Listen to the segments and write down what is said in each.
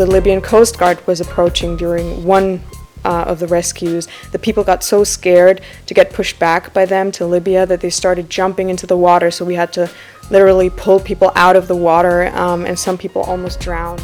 the Libyan Coast Guard was approaching during one uh, of the rescues, the people got so scared to get pushed back by them to Libya that they started jumping into the water. So we had to literally pull people out of the water, um, and some people almost drowned.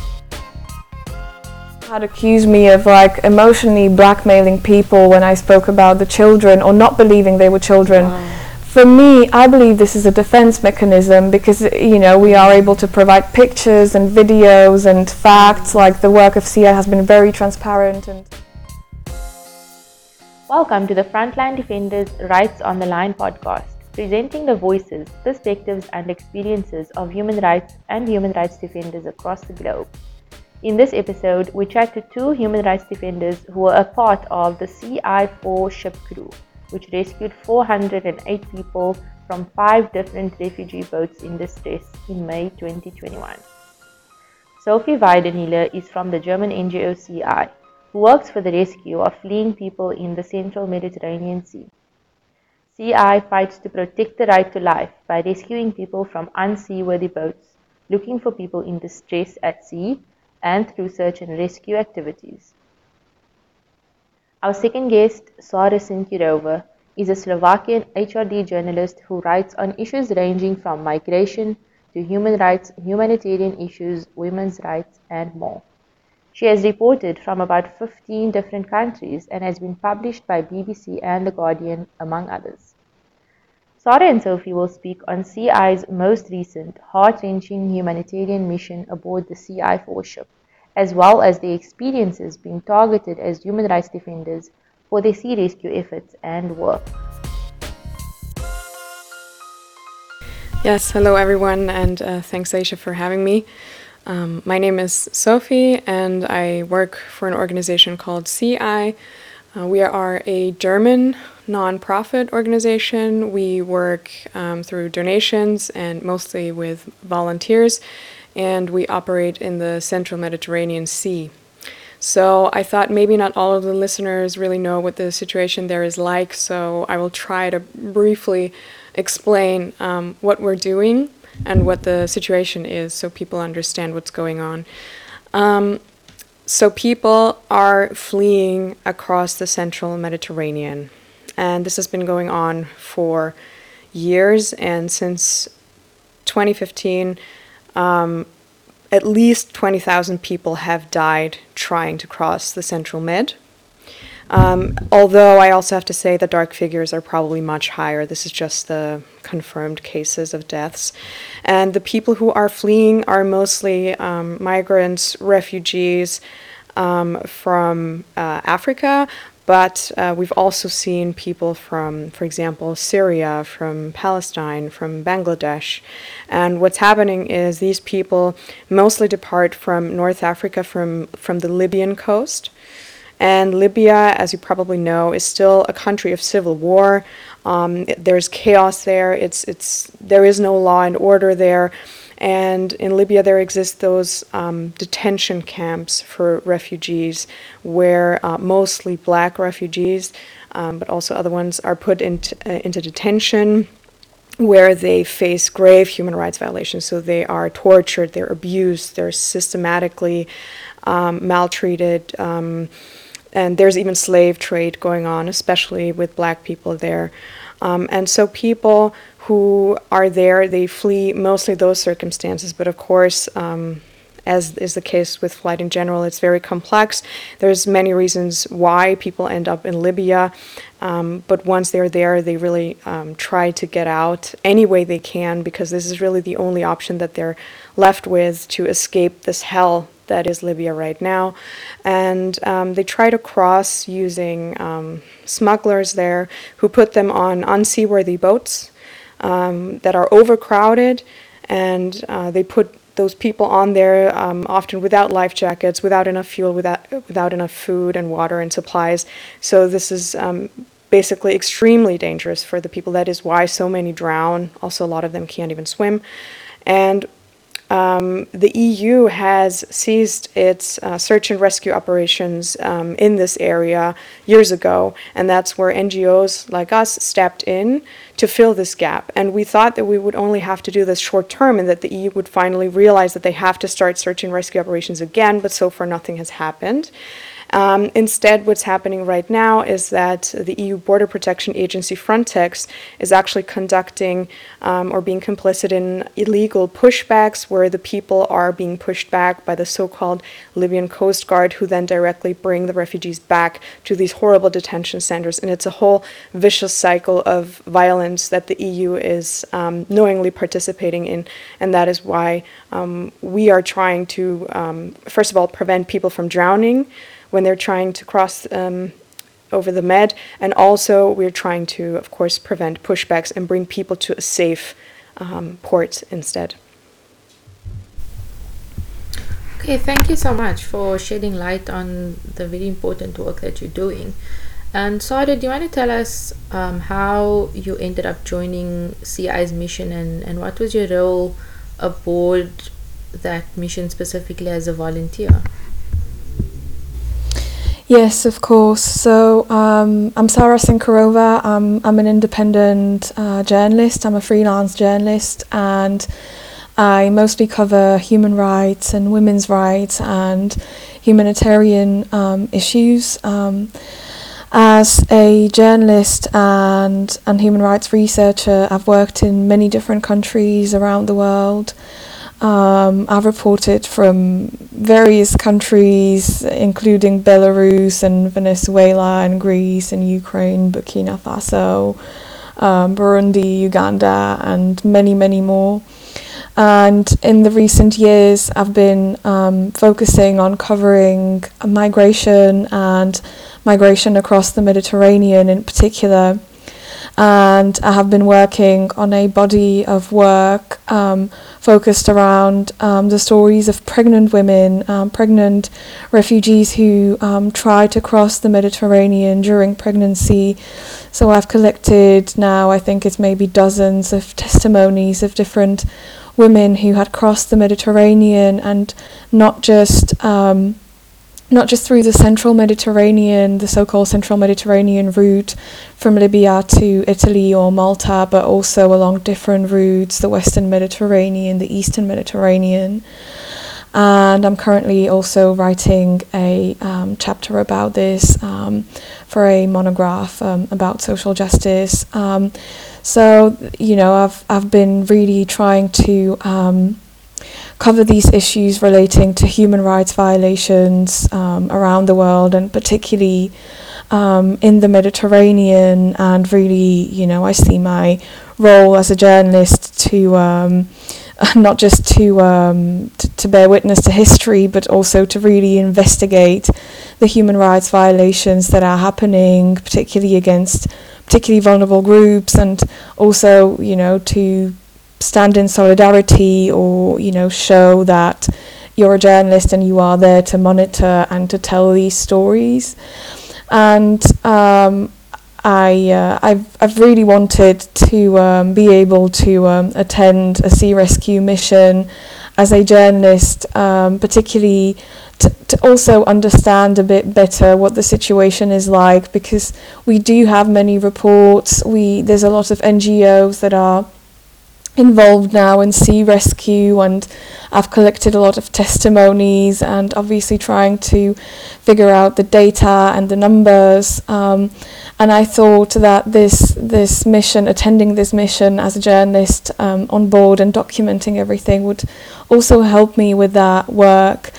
Had accused me of like emotionally blackmailing people when I spoke about the children or not believing they were children. Wow. For me, I believe this is a defense mechanism because you know we are able to provide pictures and videos and facts. Like the work of Sea-Eye has been very transparent and. Welcome to the Frontline Defenders Rights on the Line podcast, presenting the voices, perspectives, and experiences of human rights and human rights defenders across the globe. In this episode, we chat to two human rights defenders who were a part of the Sea-Eye 4 ship crew, which rescued 408 people from five different refugee boats in distress in May 2021. Sophie Weidenhiller is from the German NGO Sea-Eye who works for the rescue of fleeing people in the central Mediterranean Sea. Sea-Eye fights to protect the right to life by rescuing people from unseaworthy boats, looking for people in distress at sea, and through search and rescue activities. Our second guest, Sara Cincurova, is a Slovakian HRD journalist who writes on issues ranging from migration to human rights, humanitarian issues, women's rights, and more. She has reported from about 15 different countries and has been published by BBC and The Guardian, among others. Sara and Sophie will speak on Sea-Eye's most recent heart-wrenching humanitarian mission aboard the Sea-Eye 4 ship, as well as their experiences being targeted as human rights defenders for their sea rescue efforts and work. Yes, hello everyone, and uh, thanks Aisha for having me. Um, my name is Sophie, and I work for an organization called Sea-Eye. Uh, we are a German nonprofit organization. We work um, through donations and mostly with volunteers, and we operate in the central Mediterranean Sea. So I thought maybe not all of the listeners really know what the situation there is like, so I will try to briefly explain um, what we're doing and what the situation is so people understand what's going on. Um, so people are fleeing across the central Mediterranean, and this has been going on for years. And since 2015, um, at least 20,000 people have died trying to cross the central Med. Um, although I also have to say the dark figures are probably much higher. This is just the confirmed cases of deaths. And the people who are fleeing are mostly um, migrants, refugees um, from uh, Africa, but uh, we've also seen people from, for example, Syria, from Palestine, from Bangladesh. And what's happening is these people mostly depart from North Africa, from, from the Libyan coast. And Libya, as you probably know, is still a country of civil war. Um, there's chaos there. It's it's there is no law and order there. And in Libya, there exist those um, detention camps for refugees, where uh, mostly black refugees, um, but also other ones, are put into, uh, into detention where they face grave human rights violations. So they are tortured, they're abused, they're systematically um, maltreated. Um, and there's even slave trade going on, especially with black people there. Um, and so people who are there, they flee mostly those circumstances, but of course, um, as is the case with flight in general, it's very complex. There's many reasons why people end up in Libya, um, but once they're there, they really um, try to get out any way they can because this is really the only option that they're left with to escape this hell that is Libya right now. And um, they try to cross using um, smugglers there who put them on unseaworthy boats um, that are overcrowded. And uh, they put those people on there um, often without life jackets, without enough fuel, without, without enough food and water and supplies. So this is um, basically extremely dangerous for the people. That is why so many drown. Also, a lot of them can't even swim. And um, the EU has ceased its uh, search and rescue operations um, in this area years ago, and that's where NGOs like us stepped in to fill this gap. And we thought that we would only have to do this short term and that the EU would finally realize that they have to start search and rescue operations again, but so far nothing has happened. Um, instead, what's happening right now is that the EU Border Protection Agency Frontex is actually conducting um, or being complicit in illegal pushbacks where the people are being pushed back by the so called Libyan Coast Guard, who then directly bring the refugees back to these horrible detention centers. And it's a whole vicious cycle of violence that the EU is um, knowingly participating in. And that is why um, we are trying to, um, first of all, prevent people from drowning when they're trying to cross um, over the Med, and also we're trying to, of course, prevent pushbacks and bring people to a safe um, port instead. Okay, thank you so much for shedding light on the very important work that you're doing. And Sada, do you want to tell us um, how you ended up joining Sea-Eye's mission and, and what was your role aboard that mission specifically as a volunteer? Yes, of course. So um, I'm Sarah Cincurova. I'm, I'm an independent uh, journalist. I'm a freelance journalist, and I mostly cover human rights and women's rights and humanitarian um, issues. Um, as a journalist and, and human rights researcher, I've worked in many different countries around the world. Um, I've reported from various countries, including Belarus and Venezuela and Greece and Ukraine, Burkina Faso, um, Burundi, Uganda, and many, many more. And in the recent years, I've been um, focusing on covering migration and migration across the Mediterranean in particular. And I have been working on a body of work um, focused around um, the stories of pregnant women, um, pregnant refugees who um, try to cross the Mediterranean during pregnancy. So I've collected now, I think it's maybe dozens of testimonies of different women who had crossed the Mediterranean and not just um, not just through the central Mediterranean, the so called central Mediterranean route from Libya to Italy or Malta, but also along different routes the Western Mediterranean, the Eastern Mediterranean. And I'm currently also writing a um, chapter about this um, for a monograph um, about social justice. Um, so, you know, I've, I've been really trying to um, cover these issues relating to human rights violations um, around the world and particularly um, in the Mediterranean. And really, you know, I see my role as a journalist to um, not just to, um, to, to bear witness to history, but also to really investigate the human rights violations that are happening, particularly against particularly vulnerable groups, and also, you know, to stand in solidarity or you know show that you're a journalist and you are there to monitor and to tell these stories and um, I, uh, I've, I've really wanted to um, be able to um, attend a sea rescue mission as a journalist, um, particularly to, to also understand a bit better what the situation is like because we do have many reports. We, there's a lot of NGOs that are involved now in sea rescue and I've collected a lot of testimonies and obviously trying to figure out the data and the numbers um, and I thought that this this mission attending this mission as a journalist um, on board and documenting everything would also help me with that work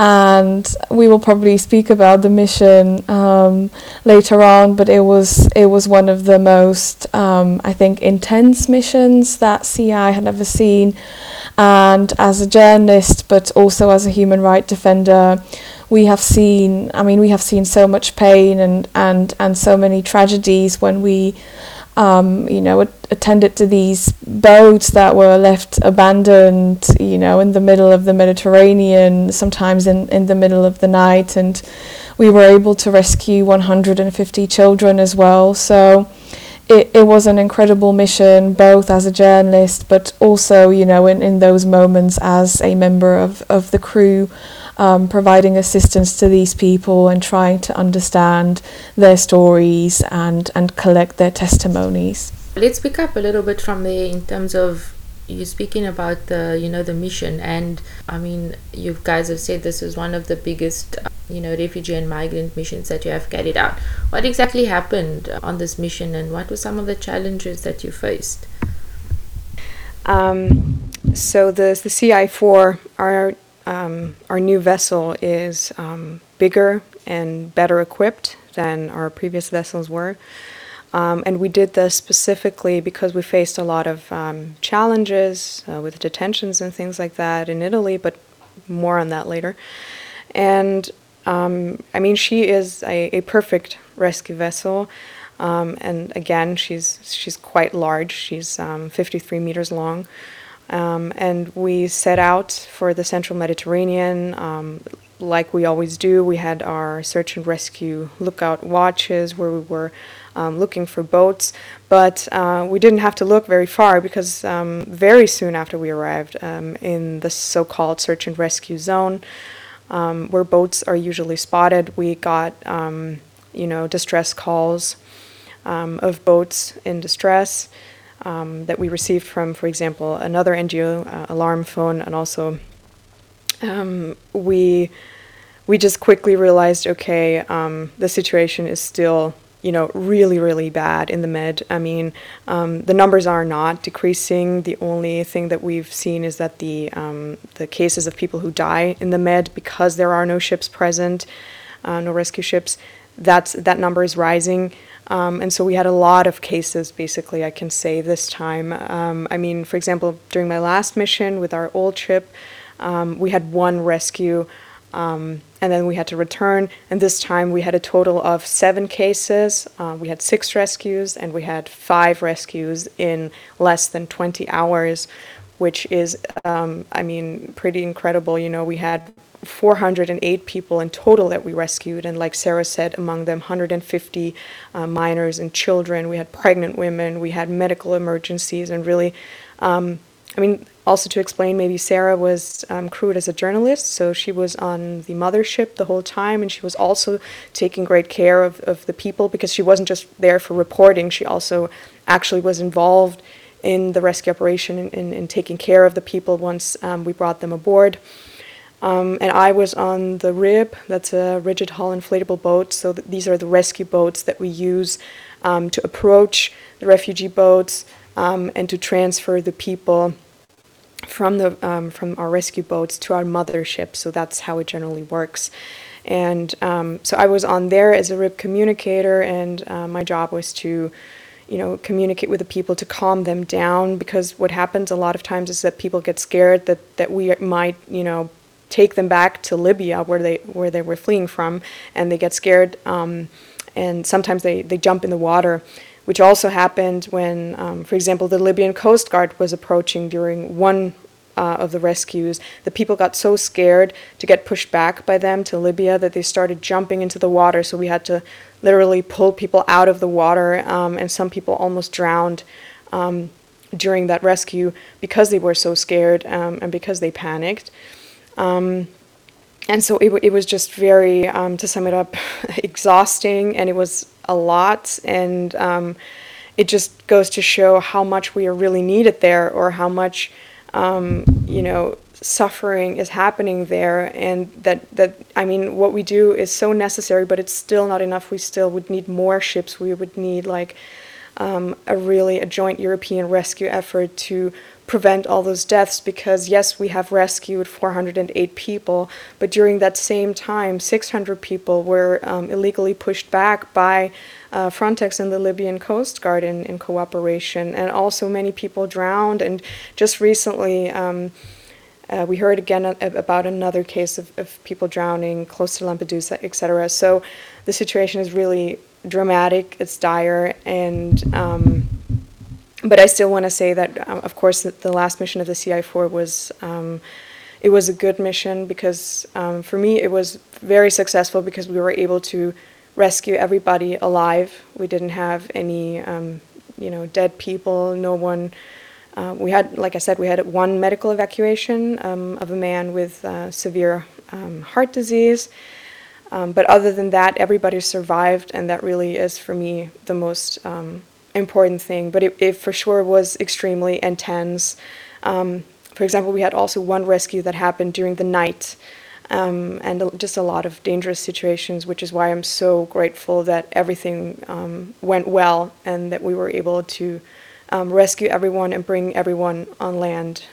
and we will probably speak about the mission um, later on. But it was it was one of the most um, I think intense missions that Sea-Eye had ever seen, and as a journalist, but also as a human rights defender. We have seen, I mean, we have seen so much pain and, and, and so many tragedies when we um, you know, attended to these boats that were left abandoned, you know, in the middle of the Mediterranean, sometimes in, in the middle of the night. And we were able to rescue 150 children as well. So it, it was an incredible mission, both as a journalist, but also, you know, in, in those moments as a member of, of the crew, um, providing assistance to these people and trying to understand their stories and, and collect their testimonies. Let's pick up a little bit from there in terms of you speaking about the you know the mission. And i mean you guys have said this is one of the biggest you know refugee and migrant missions that you have carried out. What exactly happened on this mission and what were some of the challenges that you faced? Um, so the the Sea-Eye 4 our um, our new vessel is um, bigger and better equipped than our previous vessels were. Um, and we did this specifically because we faced a lot of um, challenges uh, with detentions and things like that in Italy, but more on that later. And um, I mean, she is a, a perfect rescue vessel. Um, and again, she's she's quite large. She's um, 53 meters long. Um, and we set out for the central Mediterranean like we always do. We had our search and rescue lookout watches where we were um, looking for boats, but uh, we didn't have to look very far because um, very soon after we arrived um, in the so called search and rescue zone, um, where boats are usually spotted, we got um, you know distress calls um, of boats in distress. That we received from, for example, another NGO uh, alarm phone, and also we we just quickly realized, okay, um, the situation is still, you know, really, really bad in the Med. I mean, um, the numbers are not decreasing. The only thing that we've seen is that the um, the cases of people who die in the Med because there are no ships present, uh, no rescue ships, that's that number is rising. Um, and so we had a lot of cases, basically, I can say this time. Um, I mean, for example, during my last mission with our old ship, um, we had one rescue. Um, and then we had to return. And this time we had a total of seven cases. Uh, we had six rescues, and we had five rescues in less than 20 hours, which is, um, I mean, pretty incredible. You know, we had 408 people in total that we rescued, and like Sarah said, among them 150 uh, minors and children. We had pregnant women, we had medical emergencies, and really. Um, I mean, also to explain, maybe Sarah was um, crewed as a journalist, so she was on the mothership the whole time, and she was also taking great care of, of the people because she wasn't just there for reporting, she also actually was involved in the rescue operation and in, in, taking care of the people once um, we brought them aboard. Um, and I was on the RIB, that's a rigid hull inflatable boat. So th- these are the rescue boats that we use um, to approach the refugee boats um, and to transfer the people from the um, from our rescue boats to our mothership. So that's how it generally works. And um, so I was on there as a RIB communicator, and uh, my job was to, you know, communicate with the people to calm them down because what happens a lot of times is that people get scared that that we might, you know, take them back to Libya where they where they were fleeing from, and they get scared, um, and sometimes they they jump in the water which also happened when, um, for example, the Libyan Coast Guard was approaching during one uh, of the rescues. The people got so scared to get pushed back by them to Libya that they started jumping into the water. So we had to literally pull people out of the water, um, and some people almost drowned. Um, during that rescue, because they were so scared um, and because they panicked. Um, and so it, it was just very, um, to sum it up, exhausting, and it was a lot. And um, it just goes to show how much we are really needed there, or how much, um, you know, suffering is happening there. And that, that, I mean, what we do is so necessary, but it's still not enough. We still would need more ships. We would need, like, um, a really a joint European rescue effort to prevent all those deaths because yes we have rescued 408 people but during that same time 600 people were um, illegally pushed back by uh, Frontex and the Libyan Coast Guard in, in cooperation. And also many people drowned. And just recently um, uh, we heard again about another case of, of people drowning close to Lampedusa, etc. So the situation is really dramatic, it's dire, and um, but I still want to say that, um, of course, the, the last mission of the Sea-Eye 4 was um, it was a good mission because um, for me it was very successful because we were able to rescue everybody alive. We didn't have any um, you know, dead people. No one. Uh, we had, like I said, we had one medical evacuation um, of a man with uh, severe um, heart disease. Um, but other than that, everybody survived, and that really is for me the most um, important thing. But it, it, for sure was extremely intense. Um, for example, we had also one rescue that happened during the night, um, and just a lot of dangerous situations, which is why I'm so grateful that everything um, went well and that we were able to um, rescue everyone and bring everyone on land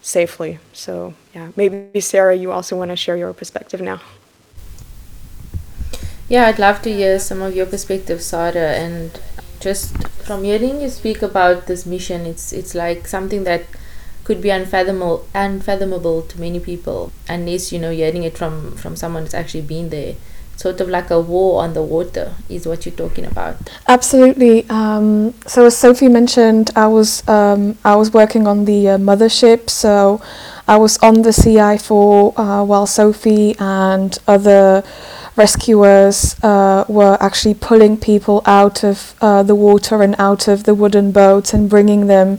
safely. So, yeah, maybe Sarah, you also want to share your perspective now. Yeah, I'd love to hear some of your perspective, Sarah, and just from hearing you speak about this mission, it's it's like something that could be unfathomable unfathomable to many people unless you know hearing it from from someone that's actually been there. Sort of like a war on the water is what you're talking about. Absolutely. Um, so as sophie mentioned i was um, i was working on the uh, mothership. So i was on the Sea-Eye 4 uh, while sophie and other rescuers uh, were actually pulling people out of uh, the water and out of the wooden boats and bringing them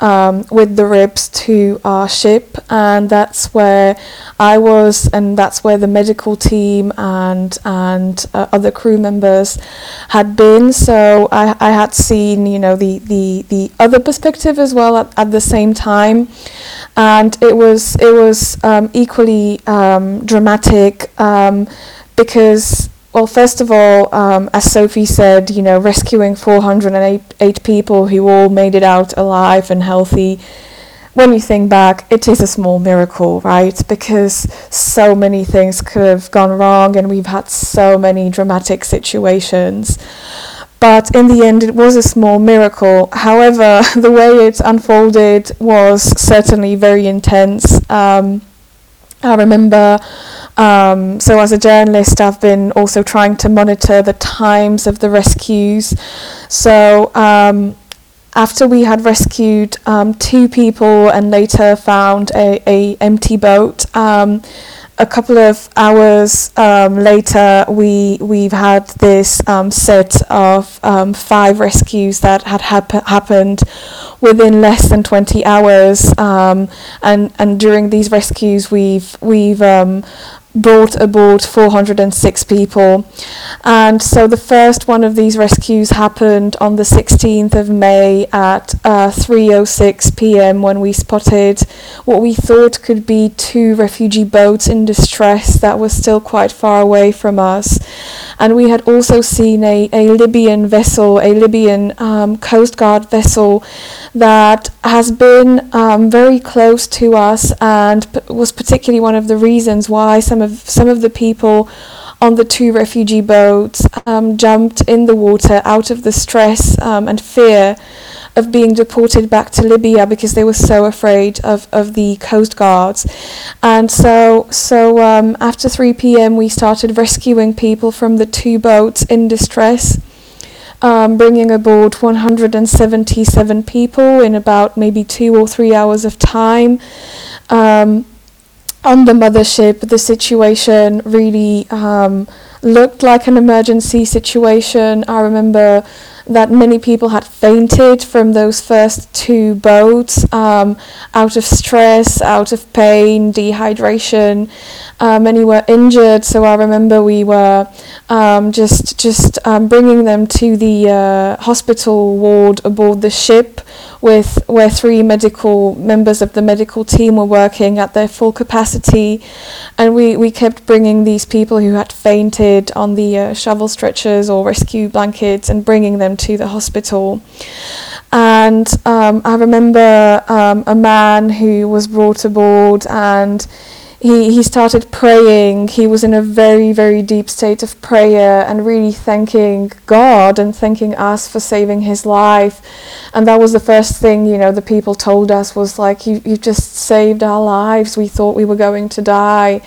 um, with the ribs to our ship, and that's where I was, and that's where the medical team and and uh, other crew members had been. So I, I had seen, you know, the the the other perspective as well at, at the same time, and it was it was um, equally um, dramatic um, because well, first of all, um, as Sophie said, you know, rescuing 408 people who all made it out alive and healthy. When you think back, it is a small miracle, right? Because so many things could have gone wrong and we've had so many dramatic situations. But in the end, it was a small miracle. However, the way it unfolded was certainly very intense. Um, I remember um, so, as a journalist, I've been also trying to monitor the times of the rescues. So, um, after we had rescued um, two people and later found a, a empty boat, um, a couple of hours um, later, we we've had this um, set of five rescues that had hap- happened within less than 20 hours, and and during these rescues, we've we've brought aboard 406 people. And so the first one of these rescues happened on the 16th of May at uh, 3:06 p.m. when we spotted what we thought could be two refugee boats in distress that were still quite far away from us. And we had also seen a, a Libyan vessel, a Libyan um, Coast Guard vessel that has been um, very close to us and p- was particularly one of the reasons why some of some of the people on the two refugee boats um, jumped in the water out of the stress um, and fear of being deported back to Libya because they were so afraid of, of the coast guards. And so, so um, after 3 p.m., we started rescuing people from the two boats in distress. Um, bringing aboard 177 people in about maybe two or three hours of time. Um, on the mothership, the situation really um, looked like an emergency situation. I remember that many people had fainted from those first two boats um, out of stress, out of pain, dehydration. Uh, many were injured, so I remember we were um, just just um, bringing them to the uh, hospital ward aboard the ship, with where three medical members of the medical team were working at their full capacity, and we, we kept bringing these people who had fainted on the uh, shovel stretchers or rescue blankets and bringing them to the hospital. And um, I remember um, a man who was brought aboard and he, he started praying. He was in a very, very deep state of prayer and really thanking God and thanking us for saving his life. And that was the first thing, you know, the people told us was like, you, you just saved our lives. We thought we were going to die.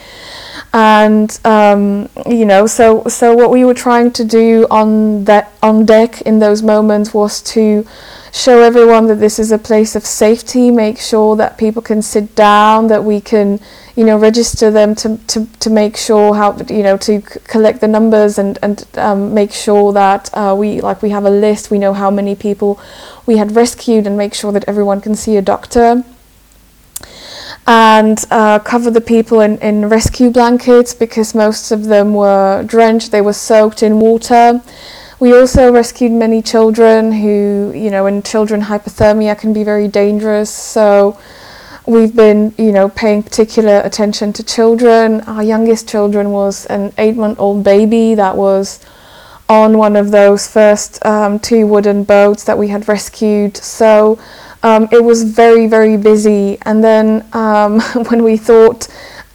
And um, you know so so what we were trying to do on that on deck in those moments was to show everyone that this is a place of safety make sure that people can sit down that we can you know register them to, to, to make sure how you know to c- collect the numbers and and um, make sure that uh, we like we have a list. We know how many people we had rescued and make sure that everyone can see a doctor and uh, cover the people in, in rescue blankets because most of them were drenched, they were soaked in water. We also rescued many children who, you know, in children hypothermia can be very dangerous. So we've been, you know, paying particular attention to children. Our youngest children was an eight-month-old baby that was on one of those first um, two wooden boats that we had rescued. So um, it was very, very busy. And then um, when we thought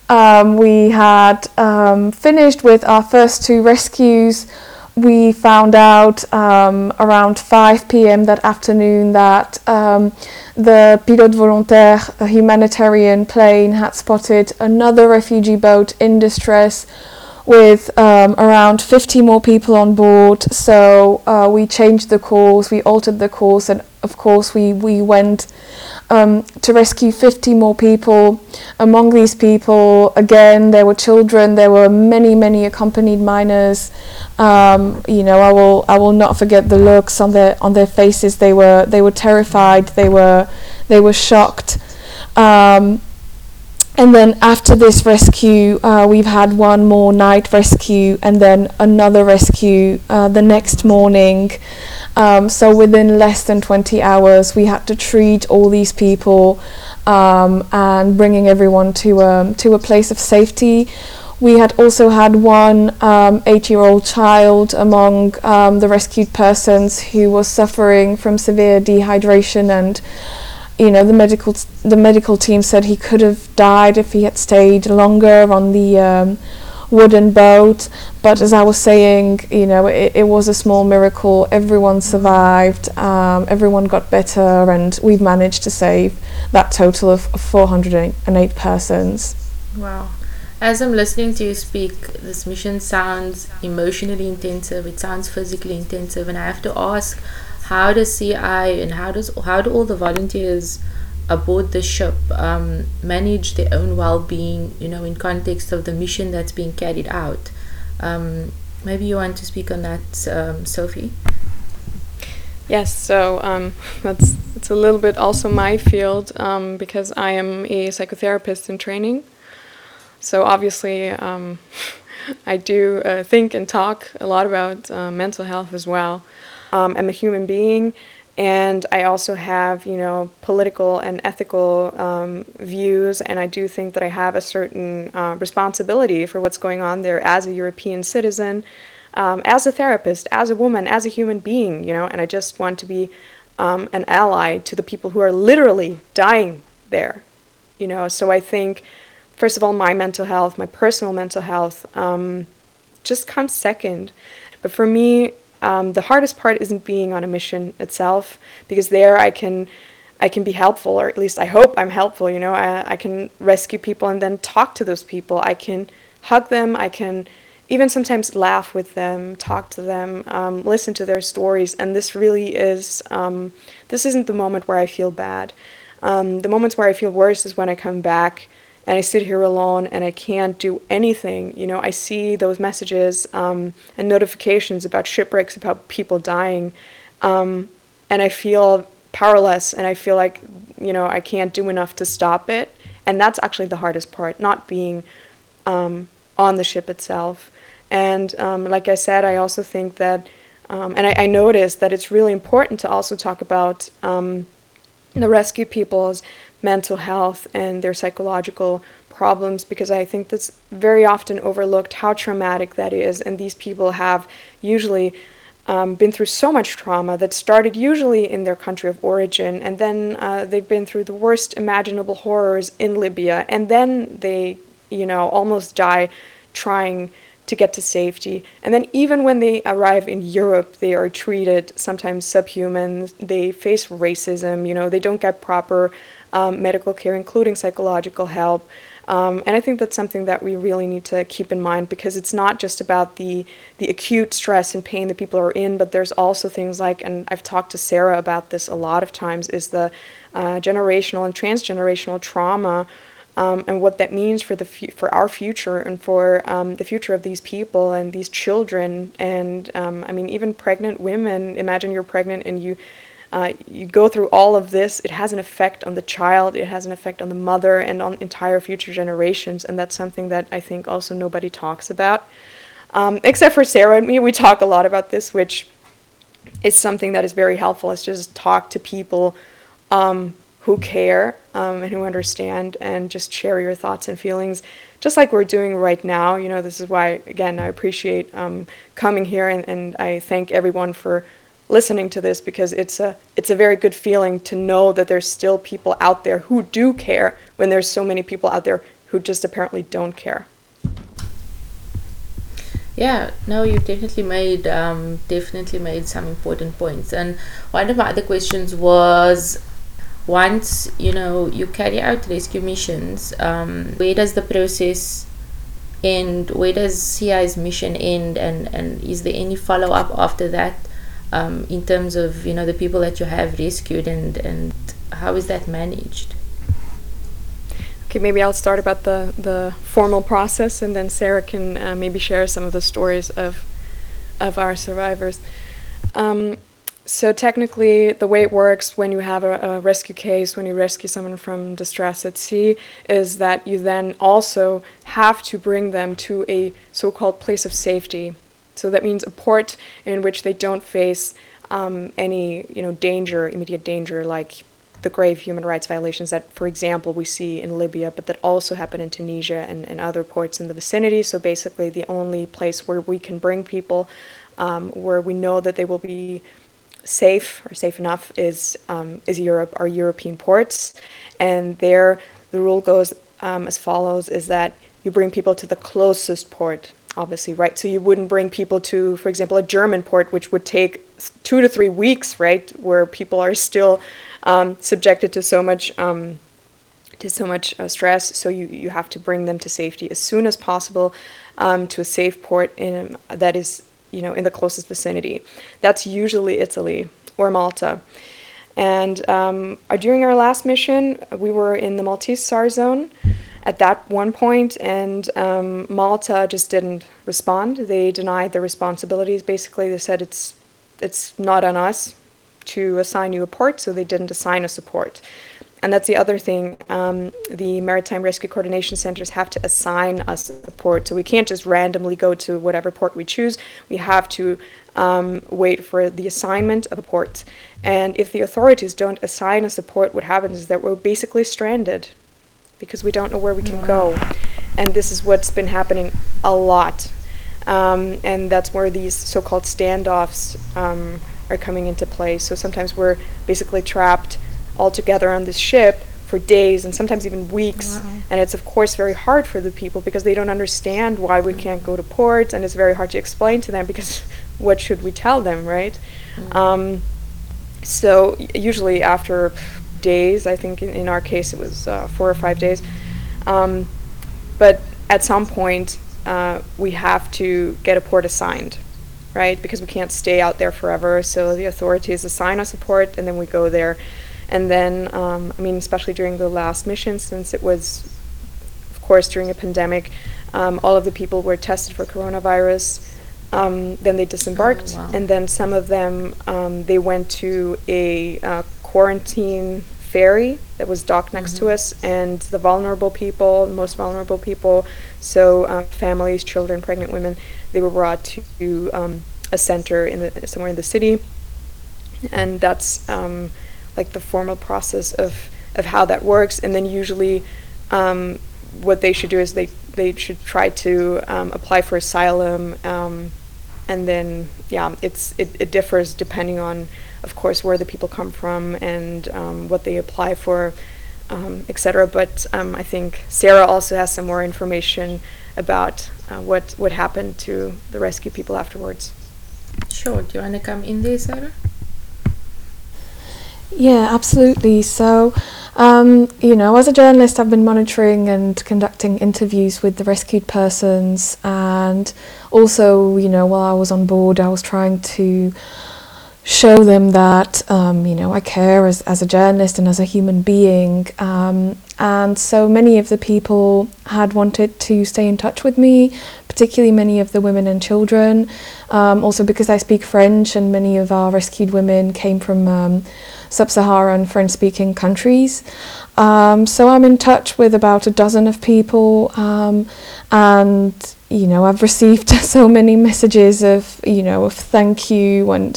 um, we had um, finished with our first two rescues, we found out um, around 5 p.m. that afternoon that the Pilotes Volontaires, a humanitarian plane, had spotted another refugee boat in distress with um, around 50 more people on board. So uh, we changed the course, we altered the course, and of course we, we went um, to rescue 50 more people. Among these people, again, there were children, there were many, many accompanied minors. Um, you know, I will I will not forget the looks on their on their faces. They were they were terrified. They were they were shocked. Um, and then after this rescue, uh, we've had one more night rescue and then another rescue uh, the next morning. Um, so within less than 20 hours, we had to treat all these people um, and bringing everyone to um, to a place of safety. We had also had one um, eight-year-old child among um, the rescued persons who was suffering from severe dehydration and you know the medical the medical team said he could have died if he had stayed longer on the um, wooden boat. But as I was saying you know it, it was a small miracle. Everyone survived. Um, everyone got better and we've managed to save that total of 408 persons. Wow. As I'm listening to you speak, this mission sounds emotionally intensive, it sounds physically intensive, and I have to ask how does Sea-Eye and how does how do all the volunteers aboard the ship um, manage their own well-being you know in context of the mission that's being carried out um, maybe you want to speak on that um, sophie Yes, so um, that's it's a little bit also my field um, because I am a psychotherapist in training. So obviously, um, I do uh, think and talk a lot about uh, mental health as well. Um, I'm a human being, and I also have you know political and ethical um, views, and I do think that I have a certain uh, responsibility for what's going on there as a European citizen um, as a therapist, as a woman, as a human being, you know, and I just want to be um, an ally to the people who are literally dying there, you know. So I think, first of all, my mental health, my personal mental health, um, just comes second. But for me, um, the hardest part isn't being on a mission itself, because there I can. I can be helpful, or at least I hope I'm helpful. You know, I, I can rescue people and then talk to those people. I can hug them. I can even sometimes laugh with them, talk to them, um, listen to their stories. And this really is, um, this isn't the moment where I feel bad. Um, the moments where I feel worse is when I come back and I sit here alone and I can't do anything. You know, I see those messages um, and notifications about shipwrecks, about people dying, um, and I feel powerless and I feel like, you know, I can't do enough to stop it. And that's actually the hardest part, not being um, on the ship itself. And um, like I said, I also think that, um, and I, I noticed that it's really important to also talk about um, the rescue people's mental health and their psychological problems because I think that's very often overlooked how traumatic that is. And these people have usually um, been through so much trauma that started usually in their country of origin, and then uh, they've been through the worst imaginable horrors in Libya, and then they, you know, almost die trying to get to safety. And then even when they arrive in Europe, they are treated sometimes subhuman. They face racism. You know, they don't get proper um, medical care, including psychological help. Um, and I think that's something that we really need to keep in mind because it's not just about the the acute stress and pain that people are in, but there's also things like, and I've talked to Sarah about this a lot of times, is the uh, generational and transgenerational trauma. Um, and what that means for the for our future and for um, the future of these people and these children and um, I mean even pregnant women. Imagine you're pregnant and you uh, you go through all of this, it has an effect on the child, it has an effect on the mother, and on entire future generations. And that's something that I think also nobody talks about. Um, except for Sarah and me, we talk a lot about this, which is something that is very helpful. Is just talk to people um, who care um, and who understand, and just share your thoughts and feelings, just like we're doing right now. You know, this is why, again, I appreciate um, coming here, and, and I thank everyone for listening to this because it's a it's a very good feeling to know that there's still people out there who do care when there's so many people out there who just apparently don't care. Yeah, no, you definitely made um, definitely made some important points. And one of my other questions was, once you know you carry out rescue missions, um, where does the process end? Where does Sea-Eye's mission end? And and is there any follow up after that? Um, in terms of you know the people that you have rescued and and how is that managed? Okay, maybe I'll start about the the formal process, and then Sarah can uh, maybe share some of the stories of of our survivors. Um, so technically, the way it works when you have a, a, rescue case, when you rescue someone from distress at sea, is that you then also have to bring them to a so-called place of safety. So that means a port in which they don't face um, any, you know, danger, immediate danger, like the grave human rights violations that, for example, we see in Libya, but that also happen in Tunisia and, and other ports in the vicinity. So basically, the only place where we can bring people, um, where we know that they will be safe or safe enough, is um, is Europe, our European ports, and there the rule goes um, as follows: is that you bring people to the closest port obviously, right? So you wouldn't bring people to, for example, a German port, which would take two to three weeks, right, where people are still um, subjected to so much um, to so much uh, stress. So you you have to bring them to safety as soon as possible um, to a safe port in that is you know in the closest vicinity. That's usually Italy or Malta. And um, uh, during our last mission, we were in the Maltese SAR zone at that one point, and um, Malta just didn't respond. They denied their responsibilities. Basically, they said it's it's not on us to assign you a port, so they didn't assign us a port. And that's the other thing. Um, the Maritime Rescue Coordination Centers have to assign us a port, so we can't just randomly go to whatever port we choose. We have to um, wait for the assignment of a port. And if the authorities don't assign us a port, what happens is that we're basically stranded because we don't know where we can go. And this is what's been happening a lot. Um, and that's where these so called standoffs um, are coming into play. So sometimes we're basically trapped all together on this ship for days and sometimes even weeks. Wow. And it's, of course, very hard for the people because they don't understand why we can't go to port. And it's very hard to explain to them because what should we tell them, right? Mm-hmm. Um, so, usually after days. I think in, in our case it was uh, four or five days. Um, but at some point, uh, we have to get a port assigned, right? Because we can't stay out there forever. So the authorities assign us a port, and then we go there. And then, um, I mean, especially during the last mission, since it was, of course, during a pandemic, um, all of the people were tested for coronavirus. Um, then they disembarked, oh, wow. and then some of them um, they went to a uh, quarantine ferry that was docked next mm-hmm. to us, and the vulnerable people, most vulnerable people, so um, families, children, pregnant women, they were brought to um, a center in the somewhere in the city, and that's um, like the formal process of of how that works. And then usually, um, what they should do is they they should try to um, apply for asylum, um, and then yeah, it's it, it differs depending on of course, where the people come from and um, what they apply for. um, etc. But um, I think Sarah also has some more information about uh, what what happened to the rescue people afterwards. Sure. Do you want to come in there, Sarah? Yeah, absolutely. So, um, you know, as a journalist, I've been monitoring and conducting interviews with the rescued persons, and also, you know, while I was on board, I was trying to show them that um, you know I care as, as a journalist and as a human being. Um, and so many of the people had wanted to stay in touch with me, particularly many of the women and children. Um, also because I speak French, and many of our rescued women came from um, sub-Saharan French-speaking countries. Um, so I'm in touch with about a dozen of people, um, and you know I've received so many messages of you know of thank you and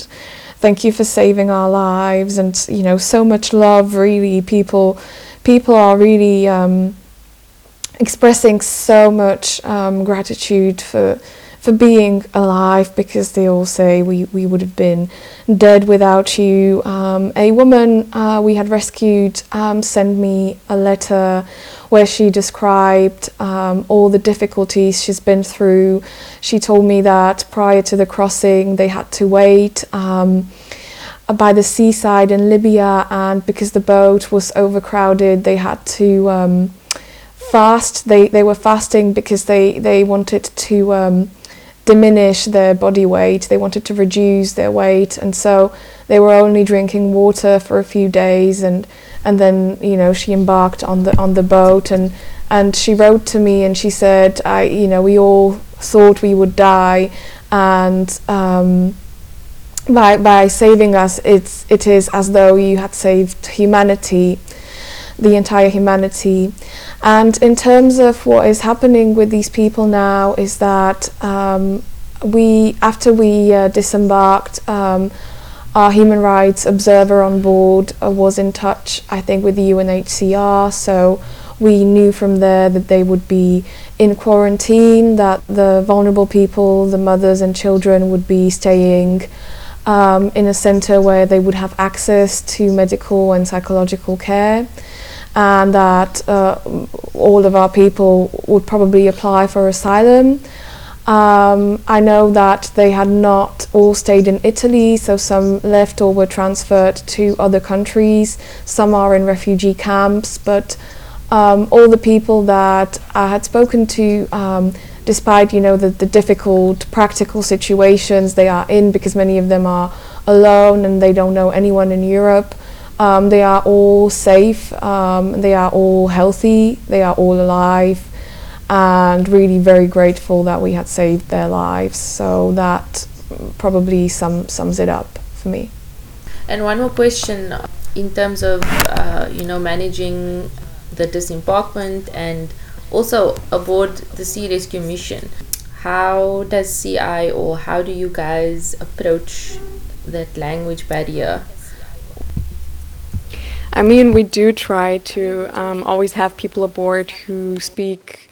thank you for saving our lives and you know so much love really people people are really um, expressing so much um, gratitude for for being alive because they all say we, we would have been dead without you. Um, a woman uh, we had rescued um, sent me a letter where she described um, all the difficulties she's been through. She told me that prior to the crossing, they had to wait um, by the seaside in Libya, and because the boat was overcrowded, they had to um, fast. They, they were fasting because they, they wanted to um, diminish their body weight, they wanted to reduce their weight, and so they were only drinking water for a few days and and then you know she embarked on the on the boat and and she wrote to me and she said I you know we all thought we would die and um, by by saving us it's it is as though you had saved humanity the entire humanity and in terms of what is happening with these people now is that um, we after we uh, disembarked um, our human rights observer on board uh, was in touch, I think, with the UNHCR. So we knew from there that they would be in quarantine, that the vulnerable people, the mothers and children, would be staying um, in a center where they would have access to medical and psychological care. And that uh, all of our people would probably apply for asylum. Um, I know that they had not all stayed in Italy, so some left or were transferred to other countries. Some are in refugee camps, but um, all the people that I had spoken to, um, despite you know the, the difficult practical situations they are in, because many of them are alone and they don't know anyone in Europe. Um, they are all safe. Um, they are all healthy. They are all alive and really very grateful that we had saved their lives. So that probably sum, sums it up for me. And one more question in terms of uh, you know managing the disembarkment and also aboard the sea rescue mission. How does Sea-Eye or how do you guys approach that language barrier? I mean, we do try to um, always have people aboard who speak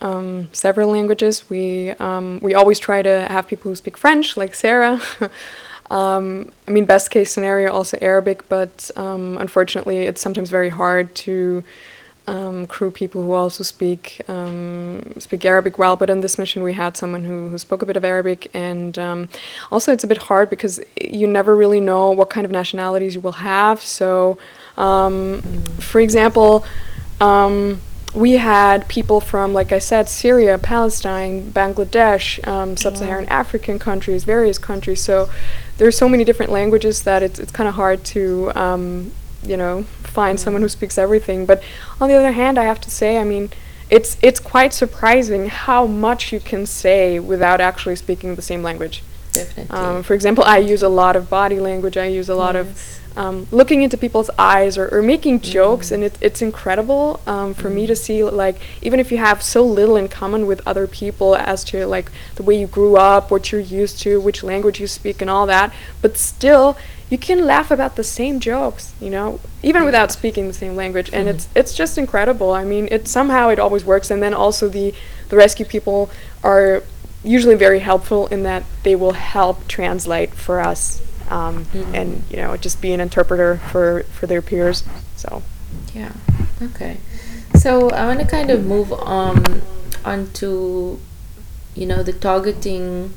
um, several languages. We um, we always try to have people who speak French, like Sarah. um, I mean, best case scenario also Arabic, but um, unfortunately, it's sometimes very hard to um, crew people who also speak speak Arabic well. But on this mission, we had someone who, who spoke a bit of Arabic, and also it's a bit hard because you never really know what kind of nationalities you will have. So, for example we had people from, like I said, Syria, Palestine, Bangladesh, um, sub-Saharan African countries, various countries. So there's so many different languages that it's it's kind of hard to, um, you know, find someone who speaks everything. But on the other hand, I have to say, I mean, it's it's quite surprising how much you can say without actually speaking the same language. Definitely. Um, for example, I use a lot of body language. I use a lot Yes. of um, looking into people's eyes or, or making jokes, and it, it's incredible um, for me to see like even if you have so little in common with other people as to like the way you grew up, what you're used to, which language you speak, and all that, but still you can laugh about the same jokes, you know, even without speaking the same language, and it's it's just incredible. I mean, it somehow it always works, and then also the the rescue people are usually very helpful in that they will help translate for us um, and you know just be an interpreter for for their peers so Yeah, Okay. So I want to kind of move um, on to, you know, the targeting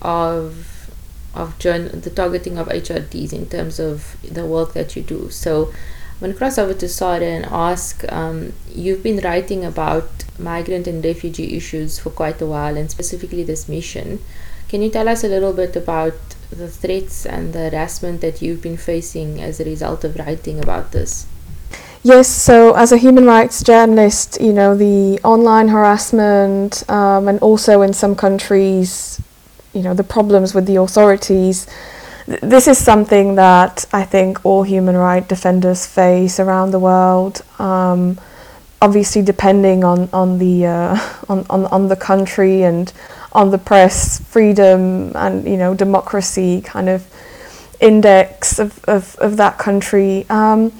of of journ- the targeting of HRDs in terms of the work that you do. So I'm going to cross over to Sara and ask, um, you've been writing about migrant and refugee issues for quite a while and specifically this mission. Can you tell us a little bit about the threats and the harassment that you've been facing as a result of writing about this? Yes, so as a human rights journalist, you know, the online harassment um, and also in some countries, you know, the problems with the authorities. th- This is something that I think all human rights defenders face around the world. Um, obviously, depending on on the uh, on, on on the country and on the press freedom and you know democracy kind of index of of, of that country. Um,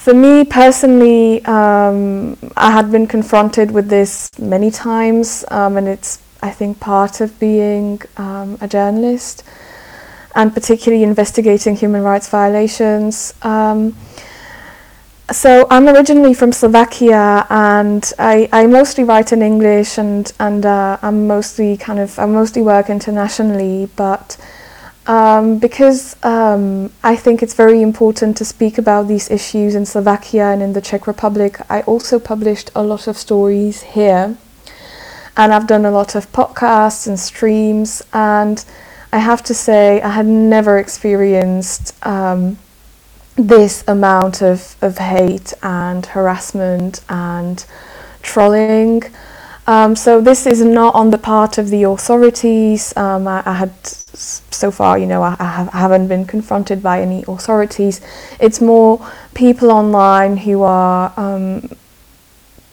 for me personally, um, I had been confronted with this many times, um, and it's, I think, part of being um, a journalist and particularly investigating human rights violations. So I'm originally from Slovakia, and I, I mostly write in English, and and uh, I'm mostly kind of I mostly work internationally, but um, because um, I think it's very important to speak about these issues in Slovakia and in the Czech Republic. I also published a lot of stories here, and I've done a lot of podcasts and streams. And I have to say, I had never experienced um, this amount of, of hate and harassment and trolling. Um, so this is not on the part of the authorities. Um, I, I had so far, you know, I, I, have, I haven't been confronted by any authorities. It's more people online who are, um,